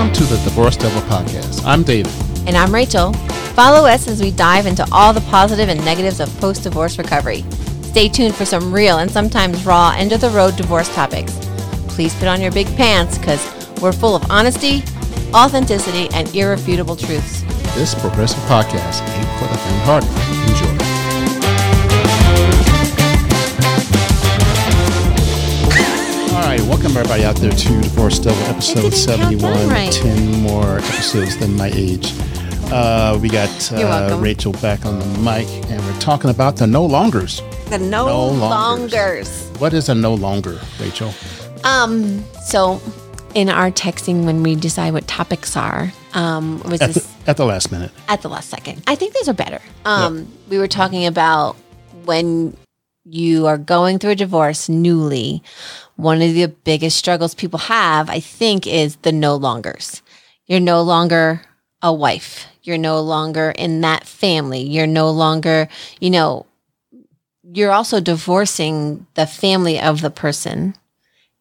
Welcome to the Divorce Devil Podcast. I'm David. And I'm Rachel. Follow us as we dive into all the positive and negatives of post divorce recovery. Stay tuned for some real and sometimes raw end of the road divorce topics. Please put on your big pants because we're full of honesty, authenticity, and irrefutable truths. This progressive podcast ain't for the faint-hearted. Enjoy. Welcome everybody out there to Divorce Devil episode didn't count that 71. right. 10 more episodes than my age. Uh, we got uh. Rachel back on the mic, and we're talking about the no longers. The no, No longers. longers. What is a no longer, Rachel? Um, so in our texting when we decide what topics are, um, was At this the, at the last minute. at the last second. I think these are better. Um, we were talking about when you are going through a divorce newly, one of the biggest struggles people have, I think, is the no longers. You're no longer a wife. You're no longer in that family. You're no longer, you know, you're also divorcing the family of the person.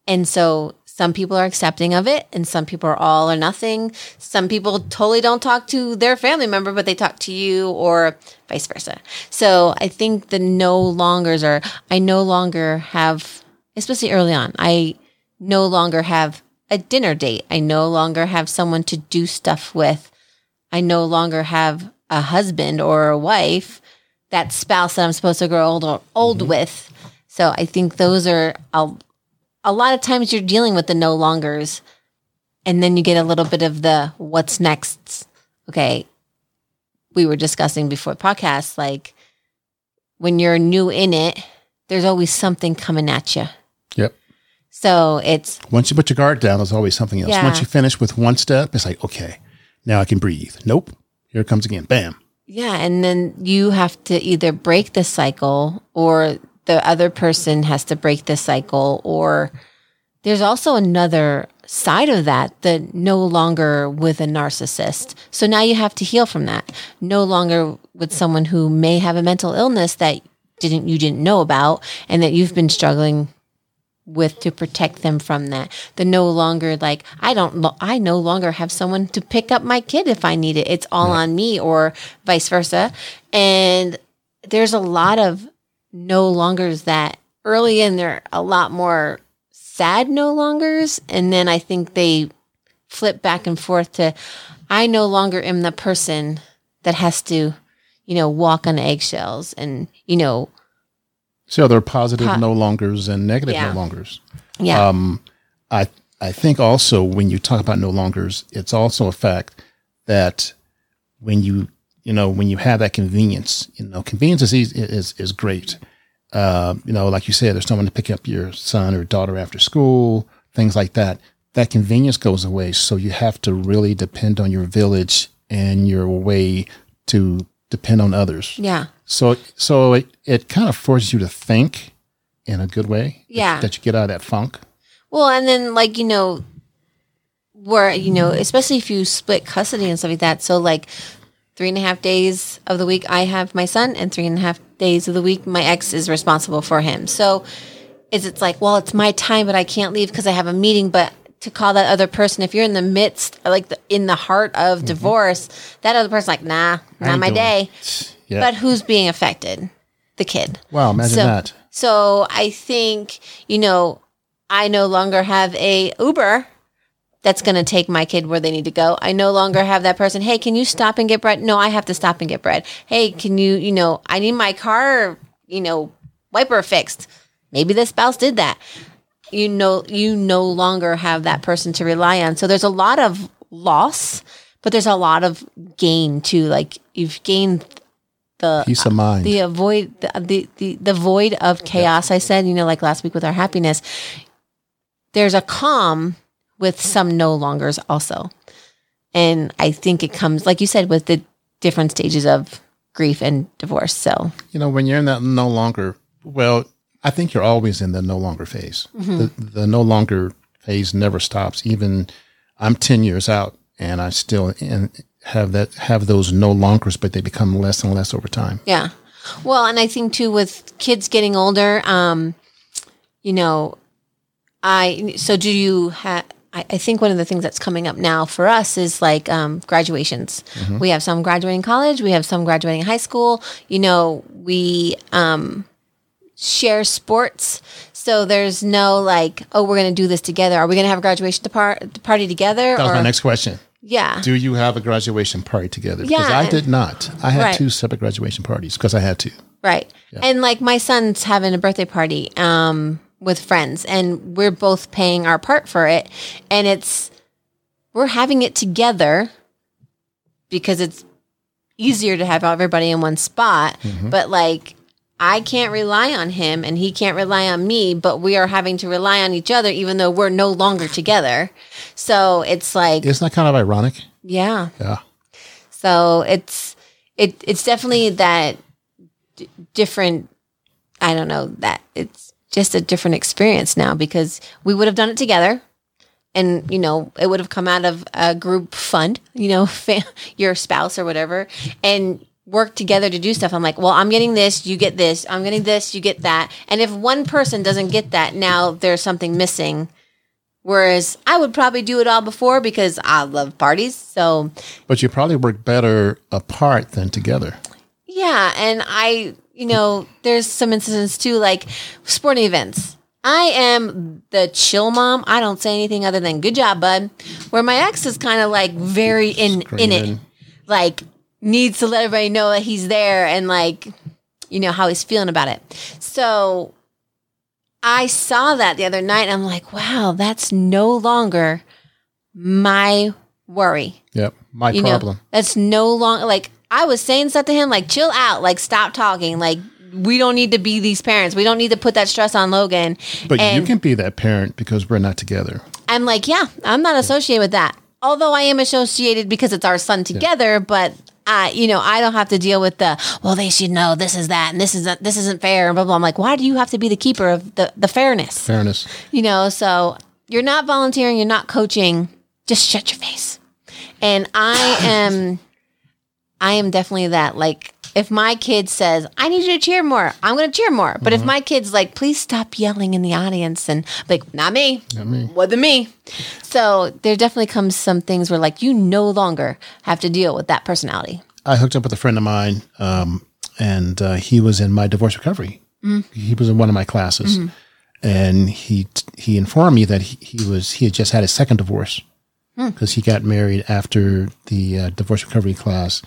And so some people are accepting of it and some people are all or nothing. Some people totally don't talk to their family member, but they talk to you or vice versa. So I think the no longers are, I no longer have, especially early on, I no longer have a dinner date. I no longer have someone to do stuff with. I no longer have a husband or a wife, that spouse that I'm supposed to grow old, old mm-hmm. with. So I think those are a, a lot of times you're dealing with the no longers and then you get a little bit of the what's next. Okay. We were discussing before the podcast, like when you're new in it, there's always something coming at you. Yep. So it's, Once you put your guard down, there's always something else. Yeah. Once you finish with one step, it's like, okay, now I can breathe. Nope. Here it comes again. Bam. yeah. And then you have to either break the cycle or the other person has to break the cycle or there's also another side of that that no longer with a narcissist. So now you have to heal from that. No longer with someone who may have a mental illness that didn't you didn't know about and that you've been struggling with to protect them from that. The no longer like I don't lo- I no longer have someone to pick up my kid if I need it. It's all on me or vice versa. And there's a lot of no longers that early in they're a lot more sad no longers and then I think they flip back and forth to I no longer am the person that has to you know walk on eggshells and you know So there are positive Po- no longers and negative Yeah. no longers. yeah Um, I I think also when you talk about no longers, it's also a fact that when you you know when you have that convenience, you know, convenience is easy, is is great. Uh, you know, like you said, there's someone to pick up your son or daughter after school, things like that. That convenience goes away, so you have to really depend on your village and your way to depend on others. yeah So so it, it kind of forces you to think in a good way. Yeah. That you get out of that funk. Well, and then like you know, where you know, especially if you split custody and stuff like that. So like three and a half days of the week I have my son, and three and a half days of the week my ex is responsible for him. So is it's like, well, it's my time, but I can't leave because I have a meeting. But to call that other person, if you're in the midst, like the, in the heart of mm-hmm. divorce, that other person's like, nah, not my doing day. But who's being affected? The kid. wow, imagine so, that. So I think, you know, I no longer have a Uber that's going to take my kid where they need to go. I no longer have that person, hey, can you stop and get bread? No, I have to stop and get bread. Hey, can you, you know, I need my car, you know, wiper fixed. Maybe the spouse did that. You know, you no longer have that person to rely on. So there's a lot of loss, but there's a lot of gain too. Like you've gained the Peace of mind. the avoid the, the the the void of chaos i said you know like last week with our happiness there's a calm with some no longers also and i think it comes like you said with the different stages of grief and divorce so you know, when you're in that no longer, well, I think you're always in the no longer phase. Mm-hmm. The, the no longer phase never stops. Even I'm 10 years out and I still in, have that, have those no longers, but they become less and less over time. Yeah. Well, and I think too with kids getting older, um, you know, I so do you have I, I think one of the things that's coming up now for us is like um, graduations. We have some graduating college, we have some graduating high school. You know, we um, share sports. So there's no like, oh, we're going to do this together. Are we going to have a graduation party together? That was or, my next question. yeah. Do you have a graduation party together? Because Yeah, I and- did not. I had Right. two separate graduation parties because I had to. Right. And like my son's having a birthday party um, with friends, and we're both paying our part for it. And it's, we're having it together because it's easier to have everybody in one spot. Mm-hmm. But like, I can't rely on him and he can't rely on me, but we are having to rely on each other even though we're no longer together. So it's like, Isn't that kind of ironic? yeah. Yeah. So it's it it's definitely that d- different. I don't know that it's just a different experience now because we would have done it together, and you know it would have come out of a group fund. You know, fa- your spouse or whatever, and work together to do stuff. I'm like, well, I'm getting this, you get this. I'm getting this, you get that. And if one person doesn't get that, now there's something missing. Whereas I would probably do it all before because I love parties. So But you probably work better apart than together. Yeah, and I, you know, there's some instances too, like sporting events. I am the chill mom. I don't say anything other than "good job, bud." Where my ex is kind of like very in in it, like needs to let everybody know that he's there and like, you know, how he's feeling about it. So I saw that the other night. And I'm like, wow, that's no longer my worry Yep. My you problem. know that's no longer like i was saying stuff to him like chill out like stop talking like we don't need to be these parents we don't need to put that stress on logan but you and can be that parent because we're not together. i'm like yeah i'm not associated with that although i am associated because it's our son together but uh, you know, I don't have to deal with the well. They should know this is that, and this isn't this isn't fair, and blah blah. I'm like, why do you have to be the keeper of the the fairness? Fairness. you know so you're not volunteering you're not coaching just shut your face and i am i am definitely that like if my kid says i need you to cheer more i'm going to cheer more. But if my kid's like please stop yelling in the audience and like not me. Not me. what the me. So there definitely comes some things where like you no longer have to deal with that personality. I hooked up with a friend of mine, um, and uh, he was in my divorce recovery. He was in one of my classes, and he he informed me that he, he was he had just had his second divorce because he got married after the uh, divorce recovery class,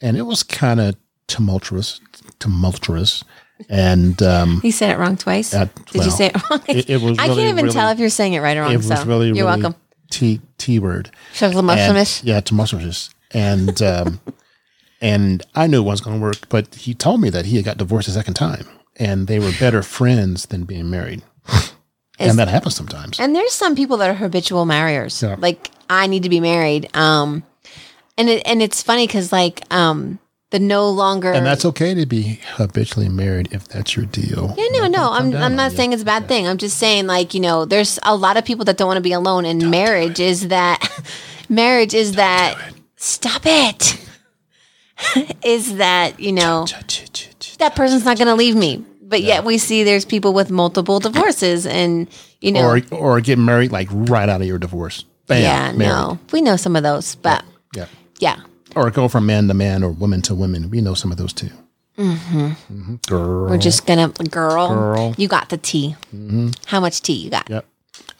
and it was kind of tumultuous, tumultuous, and um, he said it wrong twice Uh, did you say it wrong it, it was i really, can't even really- tell if you're saying it right or wrong it was so really you're really welcome T T word. And- Yeah, tumultuous. And um, and I knew it wasn't going to work, but he told me that he had got divorced a second time, and they were better friends than being married. and that happens sometimes. And there's some people that are habitual marriers. Yeah. Like I need to be married. Um, and it, and it's funny because like um, the no longer. And that's okay to be habitually married if that's your deal. yeah, no, no. I'm I'm on not you. saying it's a bad thing. I'm just saying like you know, there's a lot of people that don't want to be alone, and marriage is that. marriage is that. Stop it. is that you know that person's not going to leave me, but yet we see there's people with multiple divorces, and you know. Or or get married like right out of your divorce. Bam, yeah, married. no, we know some of those, but Yeah. yeah. Or go from man to man or woman to woman. We know some of those too. Mm-hmm. Girl. We're just gonna, girl, Girl. you got the tea. How much tea you got? Yep.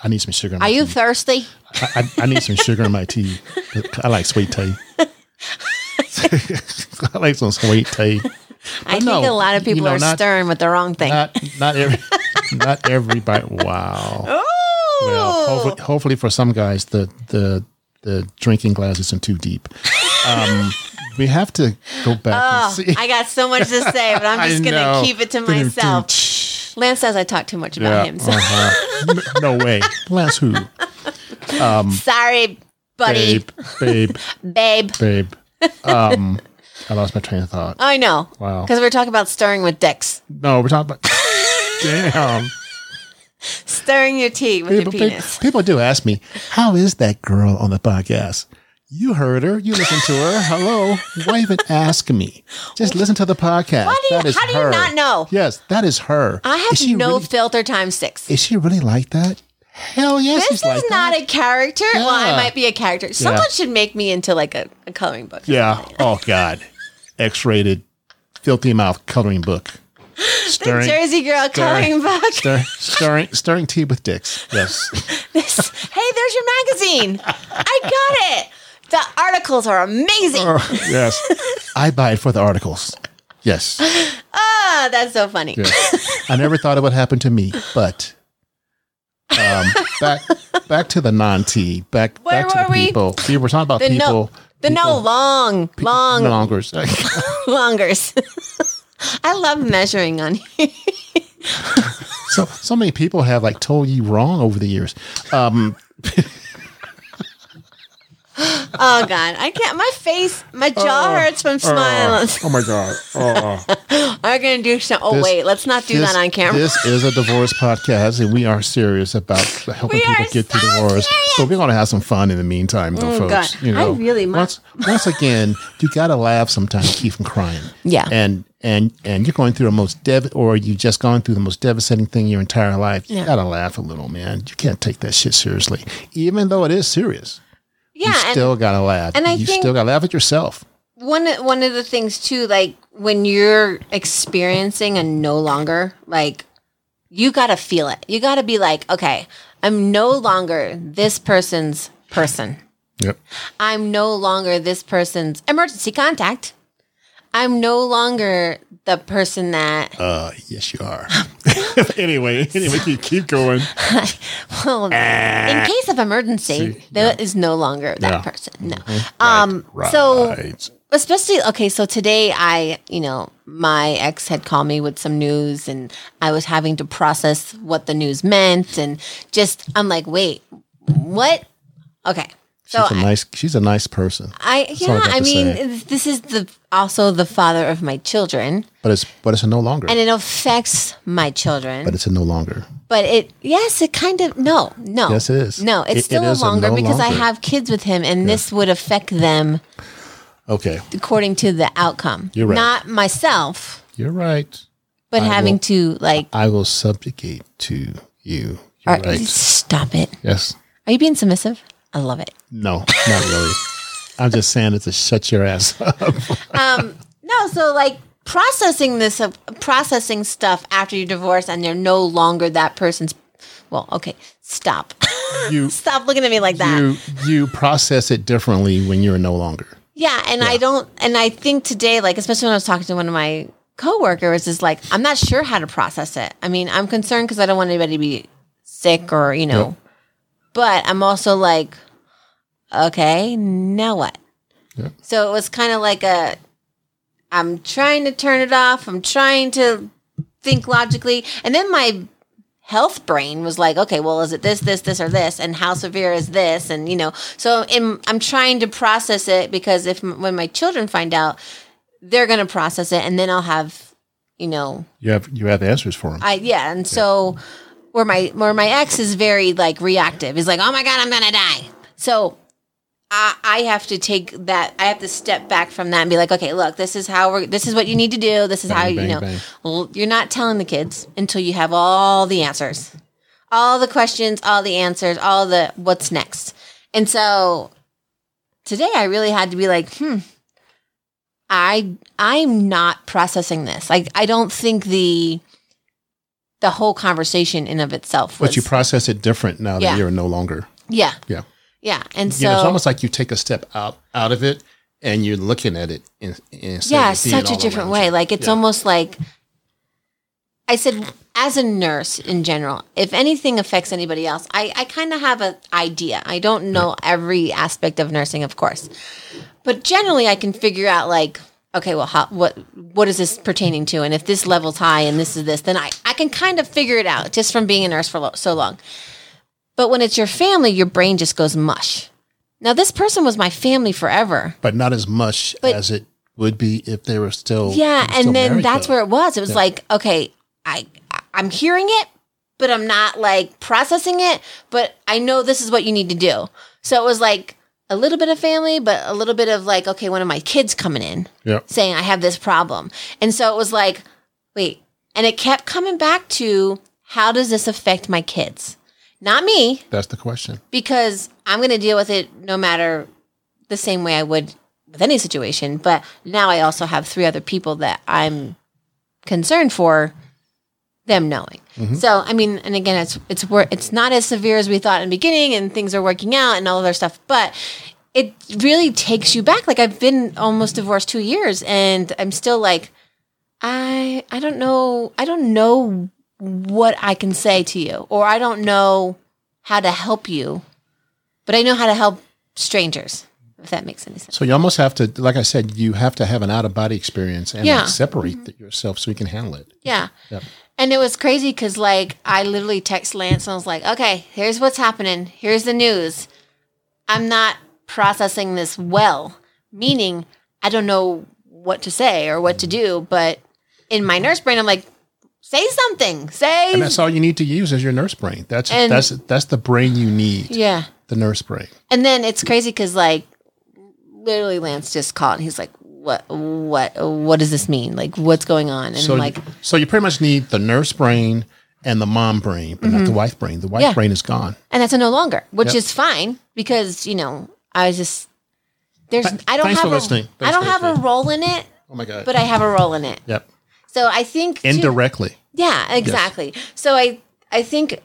I need some sugar. In my Are you tea. thirsty? I, I, I need some sugar in my tea. I like sweet tea. I like some sweet tea. I think a lot of you people know, are not- stirring with the wrong thing. Not not every not everybody. Wow. Well, hopefully, hopefully for some guys the the the drinking glass isn't too deep. Um, we have to go back see. I got so much to say, but I'm just gonna keep it to myself. Lance says I talk too much about him. So uh-huh. No way. Lance who? sorry, buddy, Babe, babe, babe. babe. Um, I lost my train of thought. I know. Wow. Because we're talking about stirring with dicks. No, we're talking about. Damn. Stirring your tea with People, your penis. people do ask me, how is that girl on the podcast? You heard her. You listened to her. Hello. Why even ask me? Just listen to the podcast. Why do you- That is how do you her. not know? Yes, that is her. I have she no Really, filter times six. is she really like that? Hell yes, This is like not that. a character. Well, I might be a character. Someone should make me into like a, a coloring book. Yeah. Oh God. X-rated, filthy mouth coloring book. Stirring, Jersey Girl coloring back. stir, stirring, stirring tea with dicks. Yes. This, hey, there's your magazine. I got it. The articles are amazing. yes. I buy it for the articles. Yes. Ah, that's so funny. yes. I never thought it would happen to me, but um, back back to the non-tea. Back Where back to the we? people. We were talking about The people. no, the no people- long, long, no longers. longers. I love measuring on here. so so many people have like told you wrong over the years. Um, Oh God, I can't. My face, my jaw hurts from smiling. oh my god. Oh. I'm gonna do some. Oh This- wait, let's not do This- that on camera. This is a divorce podcast, and we are serious about helping people get through divorce. serious. So we're going to have some fun in the meantime, though, Oh, folks. God. You know, I really once once again, you got to laugh sometimes to keep from crying. Yeah. and and and you're going through the most dev, or you've just gone through the most devastating thing in your entire life. You Yeah. got to laugh a little, man. You can't take that shit seriously, even though it is serious. yeah, you and still got to laugh. and I you still got to laugh at yourself. one one of the things too, like when you're experiencing a no longer, like you gotta feel it. You gotta be like, okay, I'm no longer this person's person. Yep. I'm no longer this person's emergency contact. I'm no longer the person that Uh, yes, you are. anyway, anyway, keep, keep going. well, in case of emergency, See, there is no longer that Yeah. person. No. Um Right. so Right. especially okay so today i you know my ex had called me with some news and i was having to process what the news meant and just i'm like wait what okay so She's a I, nice. She's a nice person, I I yeah got i mean say. this is the also the father of my children but it's but it's a no longer. and it affects my children but it's a no longer. but it yes it kind of no no Yes, it is. no it's It- it still is a longer no because i have kids with him and this would affect them Okay, according to the outcome You're right. not myself you're right. but I having will- to like I will subjugate to you. You're All right, right. stop it Yes. are you being submissive i love it No, not really. I'm just saying it to shut your ass up. um, no so like processing this uh, processing stuff after you divorce and you're no longer that person's well okay stop You stop looking at me like that you you process it differently when you're no longer. yeah and i don't and i think today like especially when i was talking to one of my coworkers is like i'm not sure how to process it i mean i'm concerned because i don't want anybody to be sick or you know Yep. but i'm also like okay now what Yep. so it was kind of like a i'm trying to turn it off i'm trying to think logically and then my health brain was like okay well is it this this this or this and how severe is this and you know so in, i'm trying to process it because if when my children find out they're going to process it and then i'll have you know You have you have the answers for them. I yeah, and so where my where my ex is very like reactive. He's like, "Oh my god, I'm gonna die." So I I have to take that. I have to step back from that and be like, "Okay, look, this is how we're. This is what you need to do. This is how Bang, you bang, know. bang. Well, you're not telling the kids until you have all the answers, all the questions, all the answers, all the what's next. And so today, I really had to be like, hmm. I I'm not processing this. Like I don't think the the whole conversation in of itself was but you process it different now Yeah. that you're no longer. yeah Yeah. Yeah and so you know, it's almost like you take a step out out of it and you're looking at it in, instead yeah of seeing it such a different way. You. like it's Yeah. almost like I said as a nurse in general if anything affects anybody else I I kind of have an idea. I don't know every aspect of nursing of course. But generally I can figure out like okay well how what what is this pertaining to? And if this level's high and this is this then I I can kind of figure it out just from being a nurse for lo- so long but when it's your family your brain just goes mush now this person was my family forever but not as much But- as it would be if they were still Yeah, still and then that's where it was. It was like, okay, I I'm hearing it, but I'm not like processing it, but I know this is what you need to do. So it was like a little bit of family, but a little bit of like, okay, one of my kids coming in yeah saying I have this problem. And so it was like, wait, and it kept coming back to how does this affect my kids? Not me, That's the question. because I'm going to deal with it no matter the same way I would with any situation. But now I also have three other people that I'm concerned for them knowing. Mm-hmm. So I mean, and again, it's it's it's not as severe as we thought in the beginning, and things are working out and all of their stuff, but. It really takes you back. Like I've been almost divorced two years, and I'm still like, I I don't know I don't know what I can say to you, or I don't know how to help you, but I know how to help strangers. If that makes any sense. So you almost have to, like I said, you have to have an out of body experience and Yeah. separate th- yourself so you can handle it. Yeah. Yep. And it was crazy because, like, I literally text Lance and I was like, okay, here's what's happening. Here's the news. I'm not processing this well, meaning I don't know what to say or what to mm-hmm. do. But in my nurse brain, I'm like, say something. Say, And that's all you need to use is your nurse brain. That's And- that's that's the brain you need. yeah. The nurse brain. And then it's crazy because like literally Lance just called and he's like, What what what does this mean? Like what's going on? And So I'm like, so you pretty much need the nurse brain and the mom brain, but not the wife brain. The wife Mm-hmm. Yeah. brain is gone. and that's a no longer, which Yep. is fine because, you know, I was just there's Th- I don't have for a, listening. I don't have a role in it, Oh my god. but I have a role in it. yep. So I think too- Indirectly. Yeah, exactly. So I I think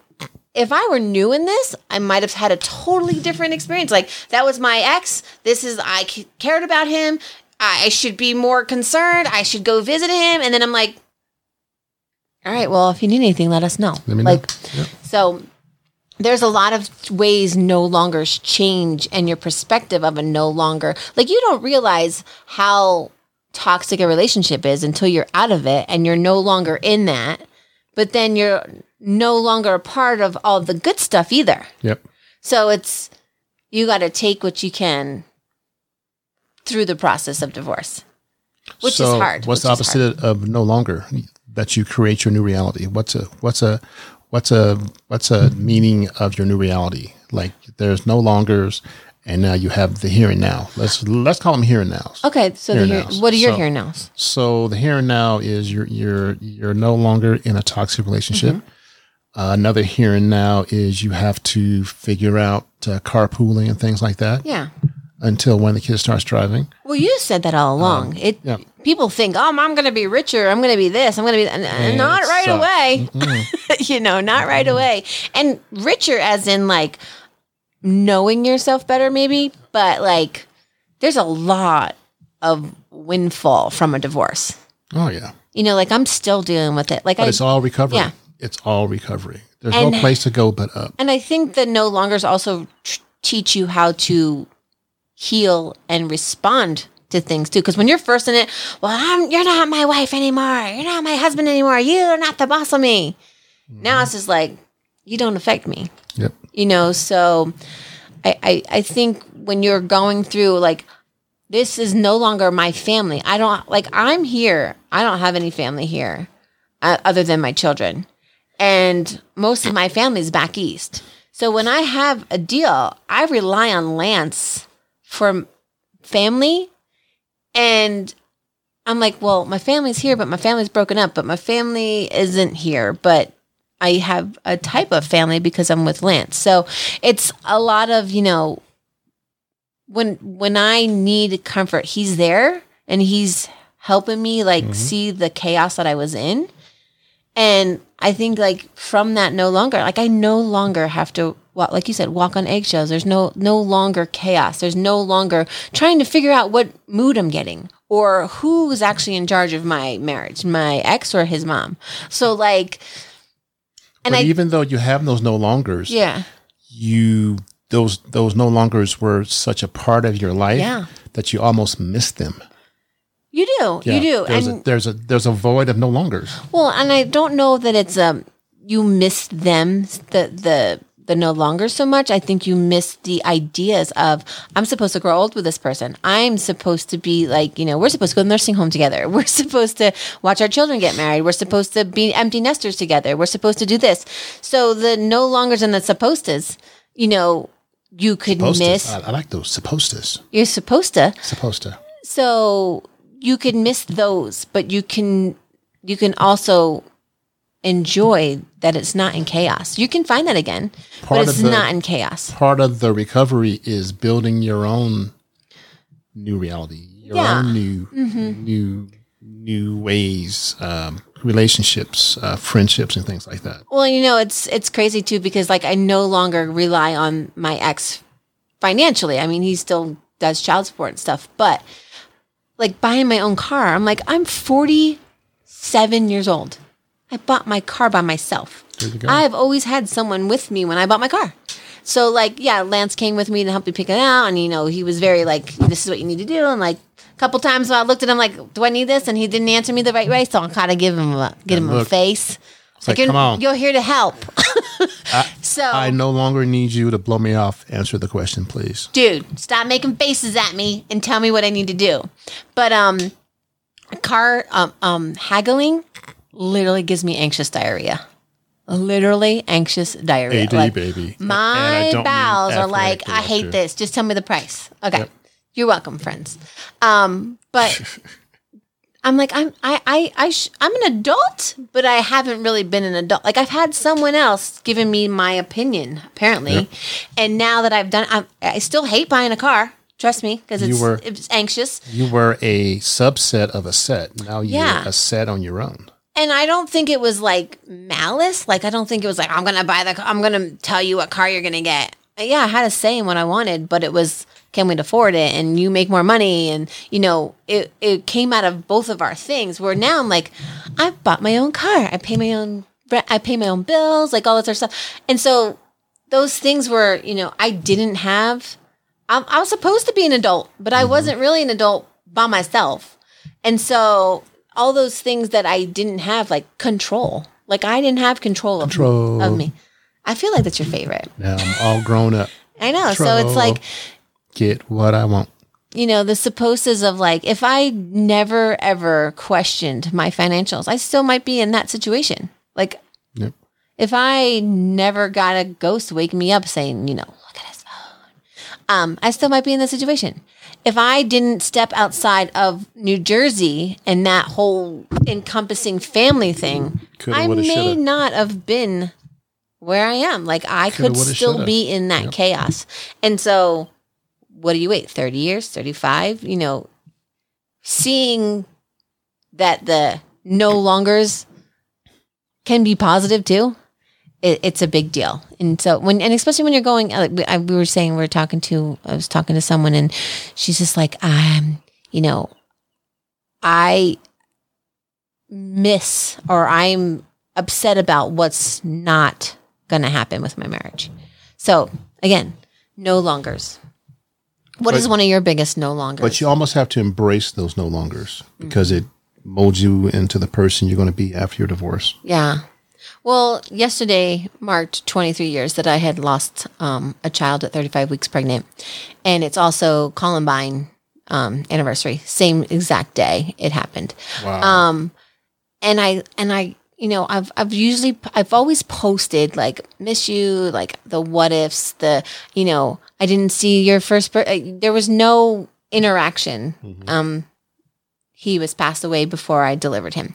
if I were new in this, I might have had a totally different experience. Like that was my ex. This is I cared about him. I should be more concerned. I should go visit him. And then I'm like, all right, well, if you need anything, let us know. Let me know. Yep. so there's a lot of ways no longer change and your perspective of a no longer like you don't realize how toxic a relationship is until you're out of it and you're no longer in that but then you're no longer a part of all the good stuff either Yep. so it's you got to take what you can through the process of divorce which so is hard What's the opposite of no longer? That you create your new reality. What's a what's a what's a what's a meaning of your new reality? Like there's no longers, and now you have the here and now. Let's let's call them here and nows. okay so Here the here, what are your So- here nows So the here and now is you're you're you're no longer in a toxic relationship. Uh, another here and now is you have to figure out uh, carpooling and things like that yeah until when the kid starts driving. Well, you said that all along. it yeah. people think, "Oh, I'm going to be richer. I'm going to be this. I'm going to be," and, and not right sucks. away. you know, not right away. And richer, as in like knowing yourself better, maybe. But like, there's a lot of windfall from a divorce. Oh yeah, You know, like I'm still dealing with it. Like but I, it's all recovery. yeah. It's all recovery. There's And- no place to go but up. and I think the no longers also t- teach you how to heal and respond to things too. Because when you're first in it, well, I'm, you're not my wife anymore. You're not my husband anymore. You're not the boss of me. Now mm-hmm. it's just like you don't affect me. You know, so I, I I think when you're going through like this is no longer my family. I don't like I'm here. I don't have any family here uh, other than my children. And most of my family's back east. So when I have a deal, I rely on Lance for family. And I'm like, well, my family's here, but my family's broken up, but my family isn't here. But I have a type of family because I'm with Lance. So it's a lot of, you know, when when I need comfort, he's there and he's helping me like mm-hmm. see the chaos that I was in. And I think like from that no longer, like I no longer have to walk, like you said, walk on eggshells. There's no no longer chaos. There's no longer trying to figure out what mood I'm getting or who's actually in charge of my marriage, my ex or his mom. So like and but I even though you have those no longers, yeah. you those those no longers were such a part of your life Yeah. that you almost missed them. You do. Yeah, You do. There's and a, there's a there's a void of no longers. Well, and I don't know that it's um you miss them the the the no longer so much. I think you miss the ideas of I'm supposed to grow old with this person. I'm supposed to be like you know we're supposed to go to nursing home together. We're supposed to watch our children get married. We're supposed to be empty nesters together. We're supposed to do this. So the no longers and the supposed tos, you know, you could Supposed miss. to. I, I like those supposed to. you're supposed to. Supposed to. So you can miss those, but you can you can also enjoy that it's not in chaos. You can find that again, Part but it's the- not in chaos. Part of the recovery is building your own new reality, your Yeah. own new, new, new ways, um, relationships, uh, friendships, and things like that. Well, you know, it's it's crazy too because like I no longer rely on my ex financially. I mean, he still does child support and stuff, but like buying my own car, I'm like I'm 47 years old. I bought my car by myself. There you go. I've always had someone with me when I bought my car. So like, yeah, Lance came with me to help me pick it out, and you know, he was very like, "This is what you need to do." And like, a couple times I looked at him like, "Do I need this?" And he didn't answer me the right way, so I kind of give him a give him a look. face. It's like, you're, "Come on." you're here to help. so, I no longer need you to blow me off. Answer the question, please. dude, stop making faces at me and tell me what I need to do. But um, car um, um haggling literally gives me anxious diarrhea. Literally anxious diarrhea. AD, Like, baby. My bowels are like, I hate this. Just tell me the price. Okay. Yep. You're welcome, friends. Um, but I'm like, I'm, I, I, I sh- I'm an adult, but I haven't really been an adult. Like I've had someone else giving me my opinion, apparently. Yep. And now that I've done, I, I still hate buying a car. Trust me, because You it's, were- it's anxious. You were a subset of a set. Now you're Yeah. a set on your own. And I don't think it was like malice. Like I don't think it was like I'm gonna buy the. I'm gonna tell you what car you're gonna get. Yeah, I had a say in what I wanted, but it was can we afford it? And you make more money, and you know it. It came out of both of our things. Where now I'm like, I bought my own car. I pay my own. I pay my own bills, like all that sort of stuff. And so those things were, you know, I didn't have. I, I was supposed to be an adult, but I mm-hmm. wasn't really an adult by myself. And so all those things that I didn't have, like control, like I didn't have control of, Control. of me. I feel like that's your favorite. Now I'm all grown up. I know. So it's like, Get what I want. you know, the supposes of like, if I never ever questioned my financials, I still might be in that situation. Like, Yep. if I never got a ghost wake me up saying, you know, look at phone, um, I still might be in this situation. If I didn't step outside of New Jersey and that whole encompassing family thing, Coulda, I woulda, may shoulda. not have been where I am. Like I Coulda, could woulda, still shoulda. be in that chaos. And so, what do you wait? 30 years, 35? You know, seeing that the no longers can be positive too. It, it's a big deal, and so when and especially when you're going, like we, I, we were saying, we were talking to, I was talking to someone, and she's just like, um, you know, I miss or I'm upset about what's not going to happen with my marriage. So again, no longers. What is But- one of your biggest no longers? But you almost have to embrace those no longers because it molds you into the person you're going to be after your divorce. Yeah. Well, yesterday marked 23 years that I had lost um, a child at 35 weeks pregnant. And it's also Columbine um, anniversary, same exact day it happened. Wow. Um, and I, and I, you know, I've, I've usually, I've always posted like, miss you, like the what ifs, the, you know, I didn't see your first, uh, there was no interaction. Um, he was passed away before I delivered him.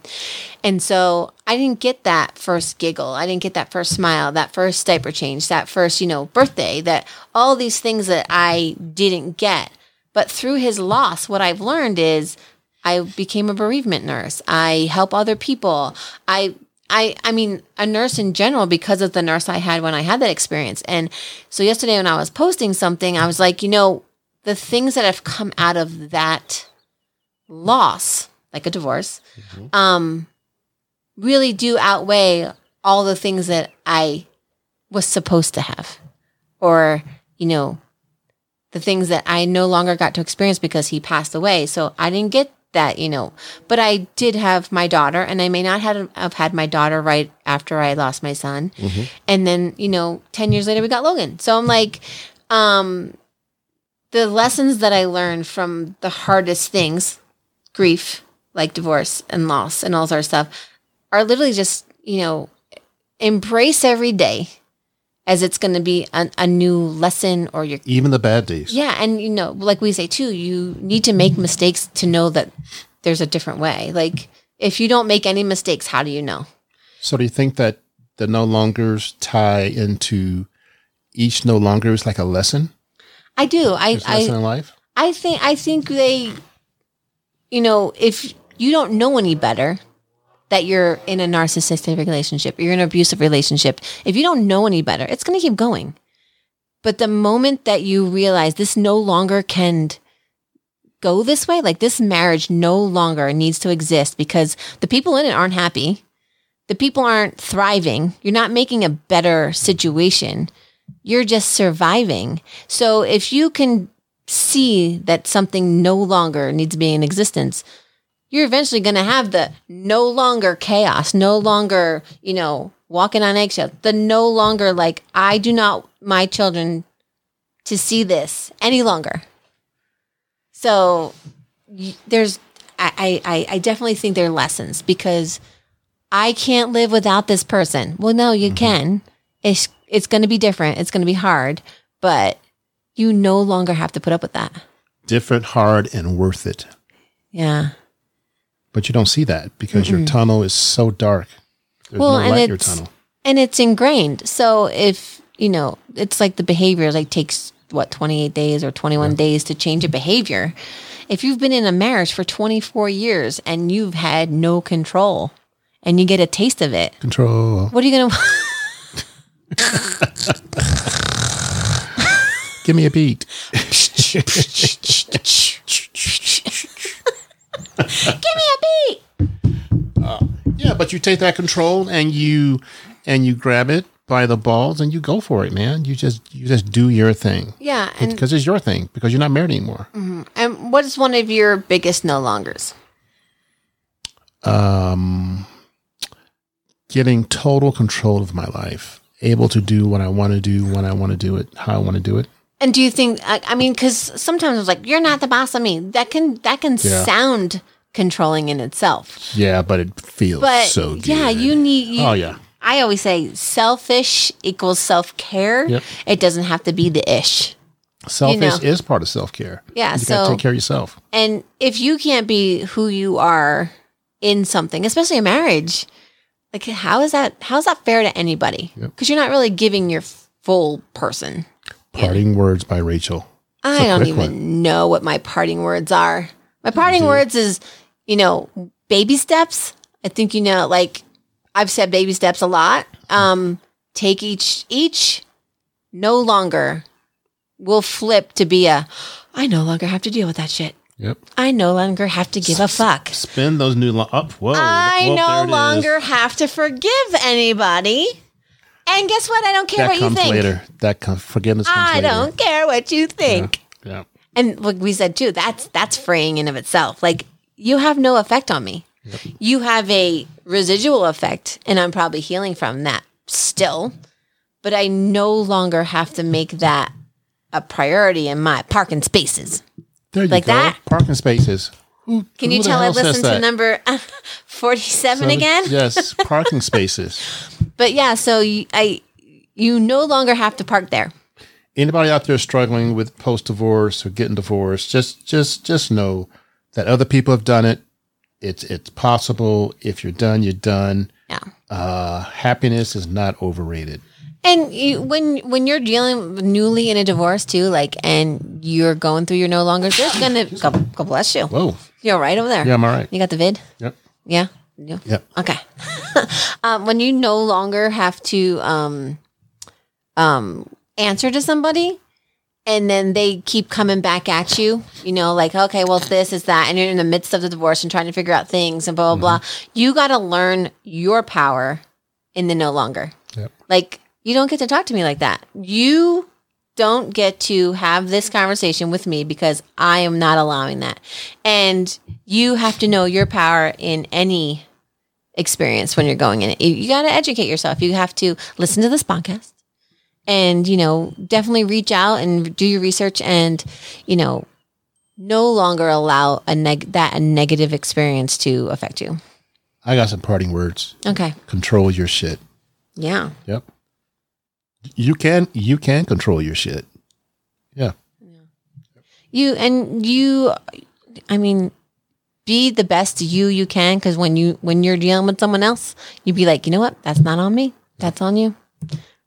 And so I didn't get that first giggle. I didn't get that first smile, that first diaper change, that first, you know, birthday, that all these things that I didn't get. But through his loss, what I've learned is I became a bereavement nurse. I help other people. I I I mean a nurse in general because of the nurse I had when I had that experience. And so yesterday when I was posting something, I was like, you know, the things that have come out of that loss, like a divorce, um, really do outweigh all the things that I was supposed to have, or you know, the things that I no longer got to experience because he passed away. So I didn't get that, you know, but I did have my daughter, and I may not have, have had my daughter right after I lost my son, and then you know, ten years later we got Logan. So I'm like, um, the lessons that I learned from the hardest things grief, like divorce and loss and all sort of stuff, are literally just, you know, embrace every day as it's going to be a, a new lesson or your Even the bad days. yeah and you know like we say too you need to make mistakes to know that there's a different way like if you don't make any mistakes how do you know So do you think that the no longers tie into each no longer is like a lesson? I do. I lesson I in life? I think I think they you know, if you don't know any better that you're in a narcissistic relationship, you're in an abusive relationship, if you don't know any better, it's going to keep going. But the moment that you realize this no longer can go this way, like this marriage no longer needs to exist because the people in it aren't happy. The people aren't thriving. You're not making a better situation. You're just surviving. So if you can see that something no longer needs to be in existence, you're eventually going to have the no longer chaos, no longer, you know, walking on eggshells, the no longer like, I do not my children to see this any longer. So there's, I, I, I definitely think there are lessons because I can't live without this person. Well, no, you mm-hmm. can. It's, it's going to be different. It's going to be hard, but you no longer have to put up with that. Different, hard, and worth it. Yeah. But you don't see that because your tunnel is so dark. There's Well, no and light your it's- tunnel. and it's ingrained. So if you know, it's like the behavior like takes what 28 days or 21 days to change a behavior. If you've been in a marriage for 24 years and you've had no control and you get a taste of it, Control. what are you going to Give me a beat. Give me a beat. Yeah, but you take that control and you and you grab it by the balls and you go for it, man. You just you just do your thing Yeah, because it's your thing because you're not married anymore. and what is one of your biggest no longers? Um, getting total control of my life, able to do what I want to do when I want to do it, how I want to do it. And do you think? I, I mean, because sometimes it's like you're not the boss of me. That can that can Yeah. sound controlling in itself. Yeah, but it feels But so good. yeah, you need. You, Oh yeah, I always say selfish equals self care. Yep. It doesn't have to be the ish. selfish know. is part of self care. Yeah, you so- gotta take care of yourself. And if you can't be who you are in something, especially a marriage, like how is that? How is that fair to anybody? Yep. Because you're not really giving your full person. Parting words by Rachel. I don't even one. know what my parting words are. My parting words is, you know, baby steps. I think you know, like I've said baby steps a lot. Um, take each each no longer will flip to be a I no longer have to deal with that shit. Yep. I no longer have to give a fuck. Spin those new lo- up. Whoa. I whoa, no it is. longer have to forgive anybody. And guess what? I don't care That what you comes think. later. That comes. Forgiveness comes I later. don't care what you think. Yeah. And like we said too, that's that's freeing in of itself. Like you have no effect on me. You have a residual effect, and I'm probably healing from that still. But I no longer have to make that a priority in my parking spaces. There you Like go. that? Parking spaces. Who, Can who you tell I listened to number forty-seven again? Yes, parking spaces. But yeah, so you, I you no longer have to park there. Anybody out there struggling with post divorce or getting divorced, just just just know that other people have done it. It's it's possible. If you're done, you're done. Yeah. Uh, happiness is not overrated. And you, when when you're dealing newly in a divorce too, like, and you're going through your no longer, there's gonna God, God bless you. Whoa. You're right over there. Yeah, I'm all right. You got the vid? Yep. Yeah. Yeah. Yep. Okay. um, when you no longer have to um, um, answer to somebody, and then they keep coming back at you, you know, like, okay, well, this is that, and you're in the midst of the divorce and trying to figure out things and blah blah blah. You got to learn your power in the no longer. Yep. Like, you don't get to talk to me like that. You don't get to have this conversation with me because I am not allowing that. And you have to know your power in any experience when you're going in it. You, got to educate yourself. You have to listen to this podcast and, you know, definitely reach out and do your research and, you know, no longer allow a neg- that a negative experience to affect you. I got some parting words. Okay. Control your shit. Yeah. Yep. You can you can control your shit. Yeah. You and you I mean be the best you you can because when you when you're dealing with someone else, you'd be like, you know what? That's not on me. That's on you.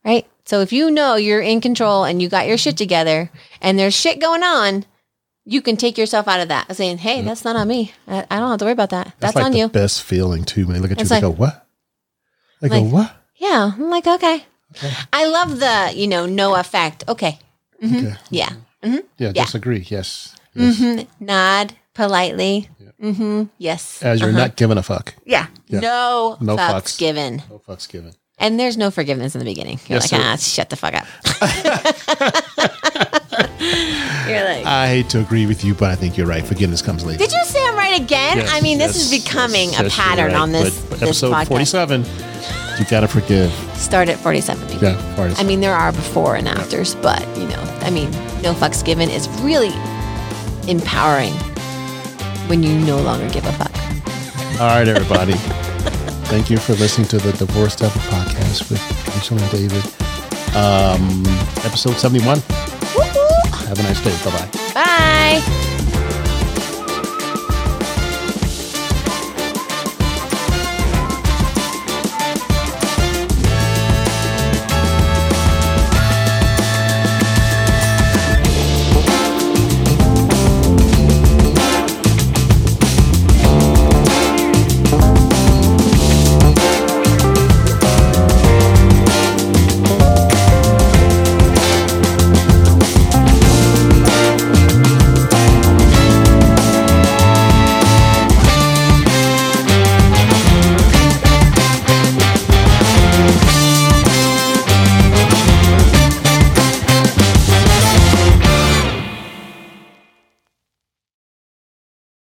Right? So if you know you're in control and you got your shit together and there's shit going on, you can take yourself out of that saying, Hey, that's not on me. I, I don't have to worry about that. That's, like on the you. best feeling too, man. Look at It's you. They like- go, what? They go, what? Yeah. I'm like, okay. I love the, you know, no effect. Okay. Okay. Yeah. Yeah, Yeah. disagree. Yes. yes. hmm Nod politely. Hmm Yes. As you're not giving a fuck. Yeah. Yeah. No, No fucks, fucks. given. No fucks given. And there's no forgiveness in the beginning. You're Yes, like, sir. ah, shut the fuck up. You're like, I hate to agree with you, but I think you're right. Forgiveness comes later. did you say I'm right again? Yes, I mean, this is becoming yes, a pattern right. on this, But this episode podcast. 47, you got to forgive. Start at 47 people. Yeah, 47. I mean, there are before and afters, but you know, I mean, no fucks given is really empowering when you no longer give a fuck. All right, everybody. Thank you for listening to the Divorce Devil podcast with Rachel and David. Um, episode 71. Woo-hoo. Have a nice day. Bye bye. Bye.